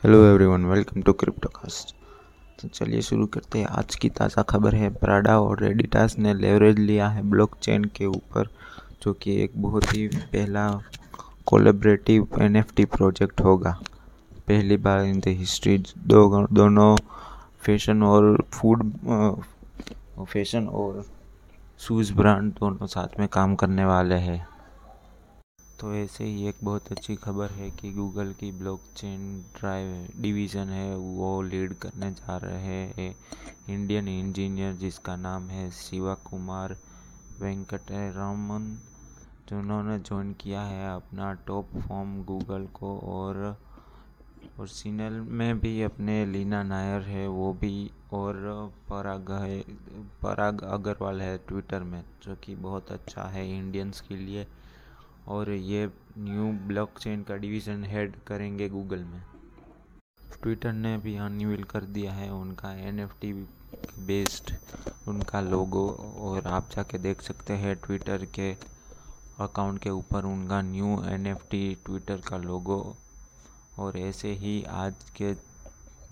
Hello everyone welcome to Cryptocast तो चलिए शुरू करते हैं। आज की ताज़ा खबर है प्राडा और रेडिटास ने लेवरेज लिया है ब्लॉकचेन के ऊपर, जो कि एक बहुत ही पहला कोलेबरेटिव एनएफटी प्रोजेक्ट होगा। पहली बार इन द हिस्ट्री दो दोनों फ़ैशन और फ़ूड फ़ैशन और शूज़ ब्रांड दोनों साथ में काम करने वाले हैं। तो ऐसे ही एक बहुत अच्छी खबर है कि गूगल की ब्लॉकचेन ड्राइव डिवीज़न है, वो लीड करने जा रहे हैं। इंडियन इंजीनियर जिसका नाम है शिवा कुमार वेंकटरमन जिन्होंने ज्वाइन किया है अपना टॉप फॉर्म गूगल को और और सीनल में भी अपने लीना नायर है, वो भी और पराग है पराग अग्रवाल है ट्विटर में, जो कि बहुत अच्छा है इंडियंस के लिए। और ये न्यू ब्लॉकचेन का डिवीज़न हेड करेंगे गूगल में। ट्विटर ने भी अनवील कर दिया है उनका एनएफटी बेस्ड उनका लोगो और आप जाके देख सकते हैं ट्विटर के अकाउंट के ऊपर उनका न्यू एनएफटी ट्विटर का लोगो और ऐसे ही आज के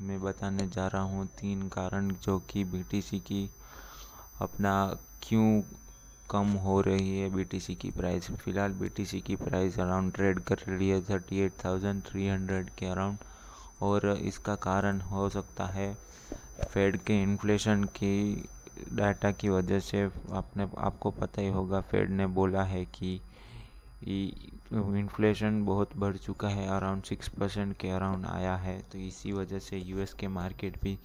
मैं बताने जा रहा हूँ तीन कारण जो कि बीटीसी की अपना क्यों कम हो रही है। बीटीसी की प्राइस फ़िलहाल बीटीसी की प्राइस अराउंड ट्रेड कर रही है thirty eight thousand three hundred के अराउंड और इसका कारण हो सकता है फेड के इन्फ्लेशन की डाटा की वजह से आपने आपको पता ही होगा फेड ने बोला है कि इन्फ्लेशन बहुत बढ़ चुका है अराउंड सिक्स परसेंट के अराउंड आया है। तो इसी वजह से यूएस के मार्केट भी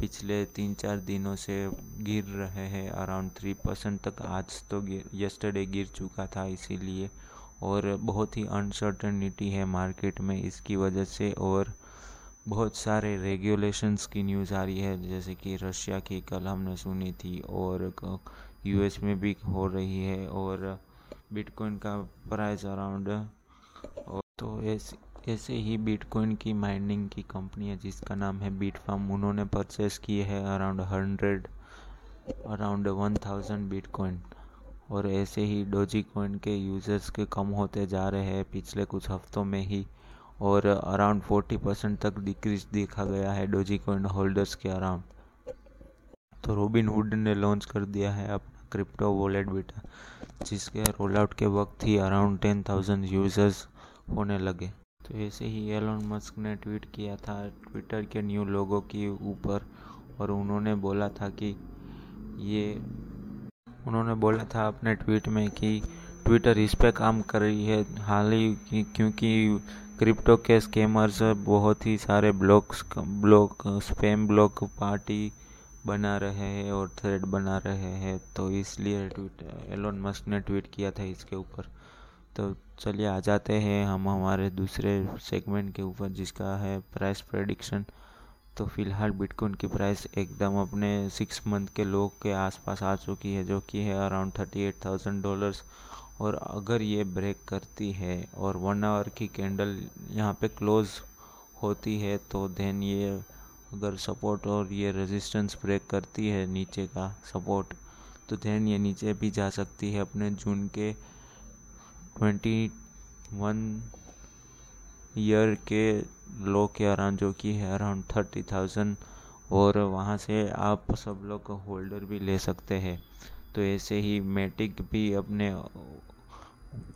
पिछले तीन चार दिनों से गिर रहे हैं। अराउंड थ्री परसेंट तक आज तो यस्टरडे गिर चुका था इसीलिए। और बहुत ही अनसर्टनिटी है मार्केट में इसकी वजह से और बहुत सारे रेगुलेशंस की न्यूज़ आ रही है, जैसे कि रशिया की कल हमने सुनी थी और यूएस में भी हो रही है और बिटकॉइन का प्राइस अराउंड तो ऐसी ऐसे ही बिटकॉइन की माइनिंग की कंपनी है, जिसका नाम है बीट फार्म उन्होंने परचेस किए हैं around hundred around one thousand bitcoin और ऐसे ही डोजी कॉइन के यूज़र्स के कम होते जा रहे हैं पिछले कुछ हफ्तों में ही। और अराउंड फोर्टी परसेंट तक डिक्रीज देखा गया है डोजी कॉइन होल्डर्स के अराउंड तो रोबिन हुड ने लॉन्च कर दिया है अपना क्रिप्टो वॉलेट बेटा जिसके रोल आउट के वक्त ही अराउंड टेन थाउज़ेंड यूज़र्स होने लगे। तो ऐसे ही एलोन मस्क ने ट्वीट किया था ट्विटर के न्यू लोगों के ऊपर और उन्होंने बोला था कि ये उन्होंने बोला था अपने ट्वीट में कि ट्विटर इस पे काम कर रही है। हाल ही क्योंकि क्रिप्टो के स्कैमर्स बहुत ही सारे blocks block spam block party बना रहे हैं और थ्रेड बना रहे हैं। तो इसलिए ट्वीट एलोन मस्क ने ट्वीट किया था इसके ऊपर। तो चलिए आ जाते हैं हम हमारे दूसरे सेगमेंट के ऊपर जिसका है प्राइस प्रेडिक्शन तो फ़िलहाल बिटकॉइन की प्राइस एकदम अपने सिक्स मंथ के लोग के आसपास आ चुकी है, जो कि है around thirty eight thousand dollars और अगर ये ब्रेक करती है और वन आवर की कैंडल यहाँ पे क्लोज होती है तो देन ये अगर सपोर्ट और ये रेजिस्टेंस ब्रेक करती है नीचे का सपोर्ट तो देन ये नीचे भी जा सकती है अपने जून के ट्वेंटी वन ईयर के लो के अराउंड जो कि है अराउंड थर्टी थाउज़ेंड और वहाँ से आप सब लोग होल्डर भी ले सकते हैं। तो ऐसे ही मेटिक भी अपने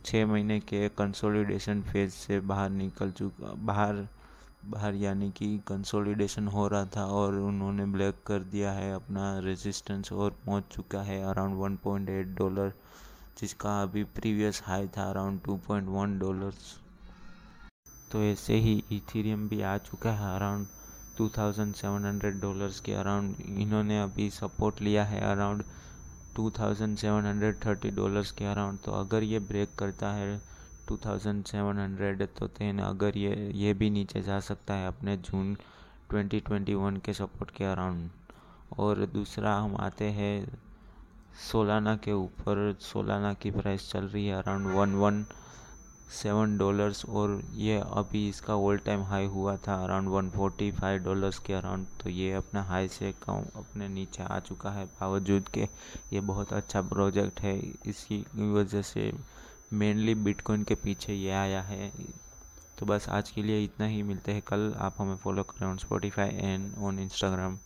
छः महीने के कंसोलिडेशन फ़ेज़ से बाहर निकल चुका, बाहर बाहर यानी कि कंसोलिडेशन हो रहा था और उन्होंने ब्लैक कर दिया है अपना रेजिस्टेंस और पहुँच चुका है around one point eight dollar जिसका अभी प्रीवियस हाई था around two point one dollars तो ऐसे ही इथीरियम भी आ चुका है around two thousand seven hundred dollars के अराउंड। इन्होंने अभी सपोर्ट लिया है around two thousand seven hundred thirty dollars के अराउंड। तो अगर ये ब्रेक करता है टू थाउज़ेंड सेवन हंड्रेड तो तेन अगर ये ये भी नीचे जा सकता है अपने जून ट्वेंटी ट्वेंटी वन के सपोर्ट के अराउंड। और दूसरा हम आते हैं सोलाना के ऊपर, सोलाना की प्राइस चल रही है around one one seven dollars और ये अभी इसका ऑल टाइम हाई हुआ था around one forty five dollars के अराउंड तो ये अपना हाई से कम अपने नीचे आ चुका है बावजूद के ये बहुत अच्छा प्रोजेक्ट है। इसकी वजह से मेनली बिटकॉइन के पीछे ये आया है। तो बस आज के लिए इतना ही, मिलते हैं कल। आप हमें फॉलो करें on Spotify and on Instagram